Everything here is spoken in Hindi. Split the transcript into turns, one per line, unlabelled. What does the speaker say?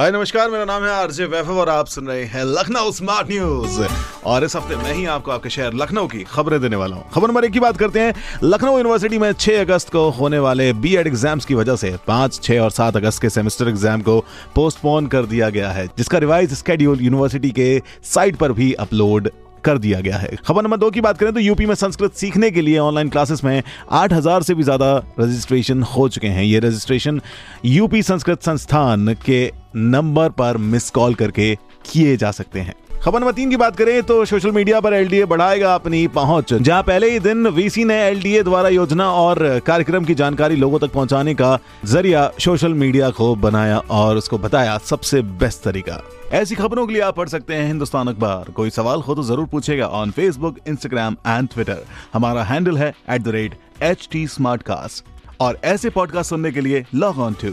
हाय नमस्कार मेरा नाम है आरजे वैभव और आप सुन रहे हैं लखनऊ स्मार्ट न्यूज़ और इस हफ़्ते मैं ही आपको आपके शहर लखनऊ की खबरें देने वाला हूँ। खबर नंबर एक की बात करते हैं। लखनऊ यूनिवर्सिटी में 6 अगस्त को होने वाले बीएड एग्ज़ाम्स की वजह से 5, 6 और 7 अगस्त के सेमेस्टर एग्ज़ाम को पोस्टपोन कर दिया गया है जिसका रिवाइज स्केड्यूल यूनिवर्सिटी के साइट पर भी अपलोड कर दिया गया है। खबर नंबर दो की बात करें तो यूपी में संस्कृत सीखने के लिए ऑनलाइन क्लासेस में 8000 से भी ज़्यादा रजिस्ट्रेशन हो चुके हैं। ये रजिस्ट्रेशन यूपी संस्कृत संस्थान के नंबर पर मिस कॉल करके किए जा सकते हैं। खबर नंबर तीन की बात करें तो सोशल मीडिया पर एलडीए बढ़ाएगा अपनी पहुँच, जहाँ पहले ही दिन वीसी ने एलडीए द्वारा योजना और कार्यक्रम की जानकारी लोगों तक पहुँचाने का ज़रिया सोशल मीडिया को बनाया और उसको बताया सबसे बेस्ट तरीका। ऐसी खबरों के लिए आप पढ़ सकते हैं हिंदुस्तान अखबार। कोई सवाल हो तो ज़रूर पूछेगा on Facebook Instagram and Twitter हमारा हैंडल है at the rate H T और ऐसे पॉडकास्ट सुनने के लिए लॉग ऑन टू